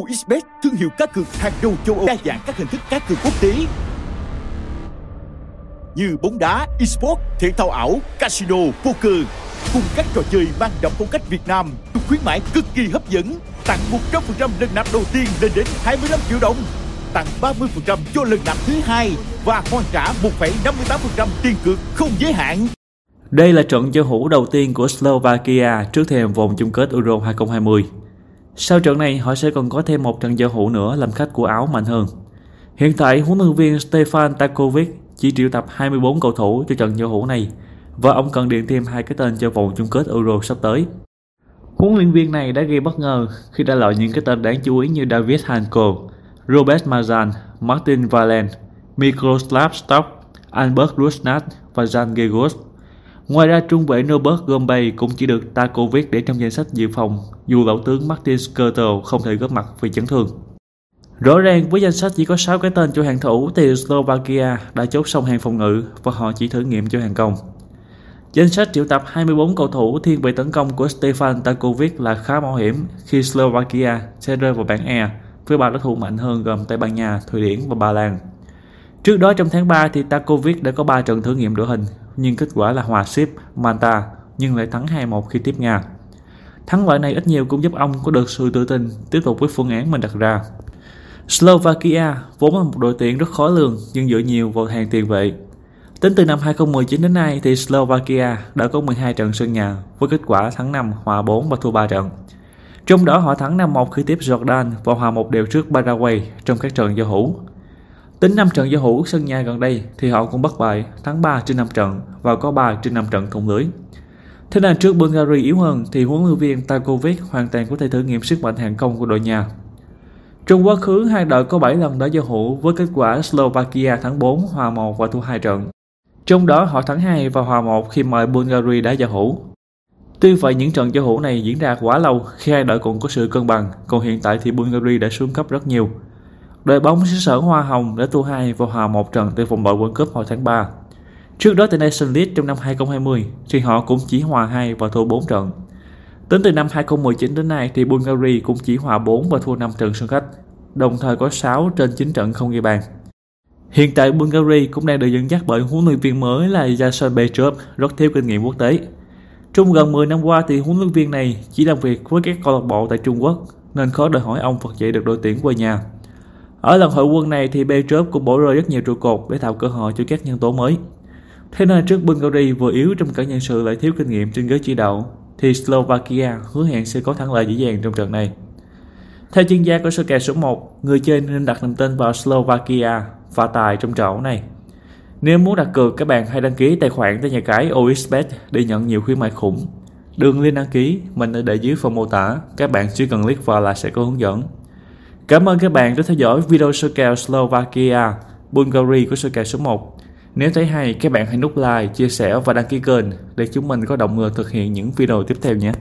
OXBet, thương hiệu cá cược hàng đầu châu Âu, đa dạng các hình thức cá cược quốc tế như bóng đá, esports, thể thao ảo, casino, poker cùng các trò chơi mang đậm phong cách Việt Nam, được khuyến mãi cực kỳ hấp dẫn, tặng 100% lần nạp đầu tiên lên đến 25 triệu đồng, tặng 30% cho lần nạp thứ hai và hoàn trả 1,58% tiền cược không giới hạn. Đây là trận giao hữu đầu tiên của Slovakia trước thềm vòng chung kết Euro 2020. Sau trận này, họ sẽ còn có thêm một trận giao hữu nữa làm khách của Áo mạnh hơn. Hiện tại, huấn luyện viên Stefan Takovic chỉ triệu tập 24 cầu thủ cho trận giao hữu này và ông cần điền thêm hai cái tên cho vòng chung kết Euro sắp tới. Huấn luyện viên này đã gây bất ngờ khi đã loại những cái tên đáng chú ý như David Hanko, Robert Mazan, Martin Valen, Miroslav Stock, Albert Rusnat và Jan Gegos. Ngoài ra trung vệ Norbert Gombay cũng chỉ được Takovic để trong danh sách dự phòng dù lão tướng Martin Skrtel không thể góp mặt vì chấn thương. Rõ ràng với danh sách chỉ có 6 cái tên cho hàng thủ thì Slovakia đã chốt xong hàng phòng ngự và họ chỉ thử nghiệm cho hàng công. Danh sách triệu tập 24 cầu thủ thiên về tấn công của Stefan Takovic là khá mạo hiểm khi Slovakia sẽ rơi vào bảng E với ba đối thủ mạnh hơn gồm Tây Ban Nha, Thụy Điển và Ba Lan. Trước đó trong tháng 3 thì Takovic đã có 3 trận thử nghiệm đội hình nhưng kết quả là hòa ship Manta nhưng lại thắng 2-1 khi tiếp Nga. Thắng lợi này ít nhiều cũng giúp ông có được sự tự tin tiếp tục với phương án mình đặt ra. Slovakia vốn là một đội tuyển rất khó lường nhưng dựa nhiều vào hàng tiền vệ. Tính từ năm 2019 đến nay thì Slovakia đã có 12 trận sân nhà với kết quả thắng 5, hòa 4 và thua 3 trận. Trong đó họ thắng 5-1 khi tiếp Jordan và hòa một đều trước Paraguay trong các trận giao hữu. Tính 5 trận giao hữu sân nhà gần đây thì họ cũng bất bại, thắng 3 trên 5 trận và có 3 trên 5 trận thủng lưới. Thế nên trước Bulgaria yếu hơn thì huấn luyện viên Takovic hoàn toàn có thể thử nghiệm sức mạnh hàng công của đội nhà trong quá khứ, hai đội có 7 lần đã giao hữu với kết quả Slovakia thắng 4, hòa 1 và thua 2 trận. Trong đó họ thắng 2 và hòa 1 khi mời Bulgaria đã giao hữu. Tuy vậy những trận giao hữu này diễn ra quá lâu khi hai đội còn có sự cân bằng, còn hiện tại thì Bulgaria đã xuống cấp rất nhiều. Đội bóng xứ sở Hoa Hồng đã thua hai và hòa một trận tại vòng loại World Cup hồi tháng 3. Trước đó tại Nation League trong năm 2020 thì họ cũng chỉ hòa 2 và thua 4 trận. Tính từ năm 2019 đến nay thì Bulgaria cũng chỉ hòa 4 và thua 5 trận sân khách, đồng thời có 6 trên 9 trận không ghi bàn. Hiện tại Bulgaria cũng đang được dẫn dắt bởi huấn luyện viên mới là Jason Petrov, rất thiếu kinh nghiệm quốc tế. Trong gần 10 năm qua thì huấn luyện viên này chỉ làm việc với các câu lạc bộ tại Trung Quốc nên khó đòi hỏi ông Phật dậy được đội tuyển quê nhà. Ở lần hội quân này thì Petrov cũng bỏ rơi rất nhiều trụ cột để tạo cơ hội cho các nhân tố mới. Thế nên trước Bulgaria vừa yếu trong cả nhân sự lại thiếu kinh nghiệm trên ghế chỉ đạo thì Slovakia hứa hẹn sẽ có thắng lợi dễ dàng trong trận này. Theo chuyên gia của sơ kèo số 1, người chơi nên đặt niềm tin vào Slovakia và tài trong trận này. Nếu muốn đặt cược, các bạn hãy đăng ký tài khoản tại nhà cái OXBet để nhận nhiều khuyến mại khủng. Đường link đăng ký mình đã để dưới phần mô tả, các bạn chỉ cần click vào là sẽ có hướng dẫn. Cảm ơn các bạn đã theo dõi video sơ kèo Slovakia, Bulgaria của sơ kèo số 1. Nếu thấy hay, các bạn hãy nút like, chia sẻ và đăng ký kênh để chúng mình có động lực thực hiện những video tiếp theo nhé.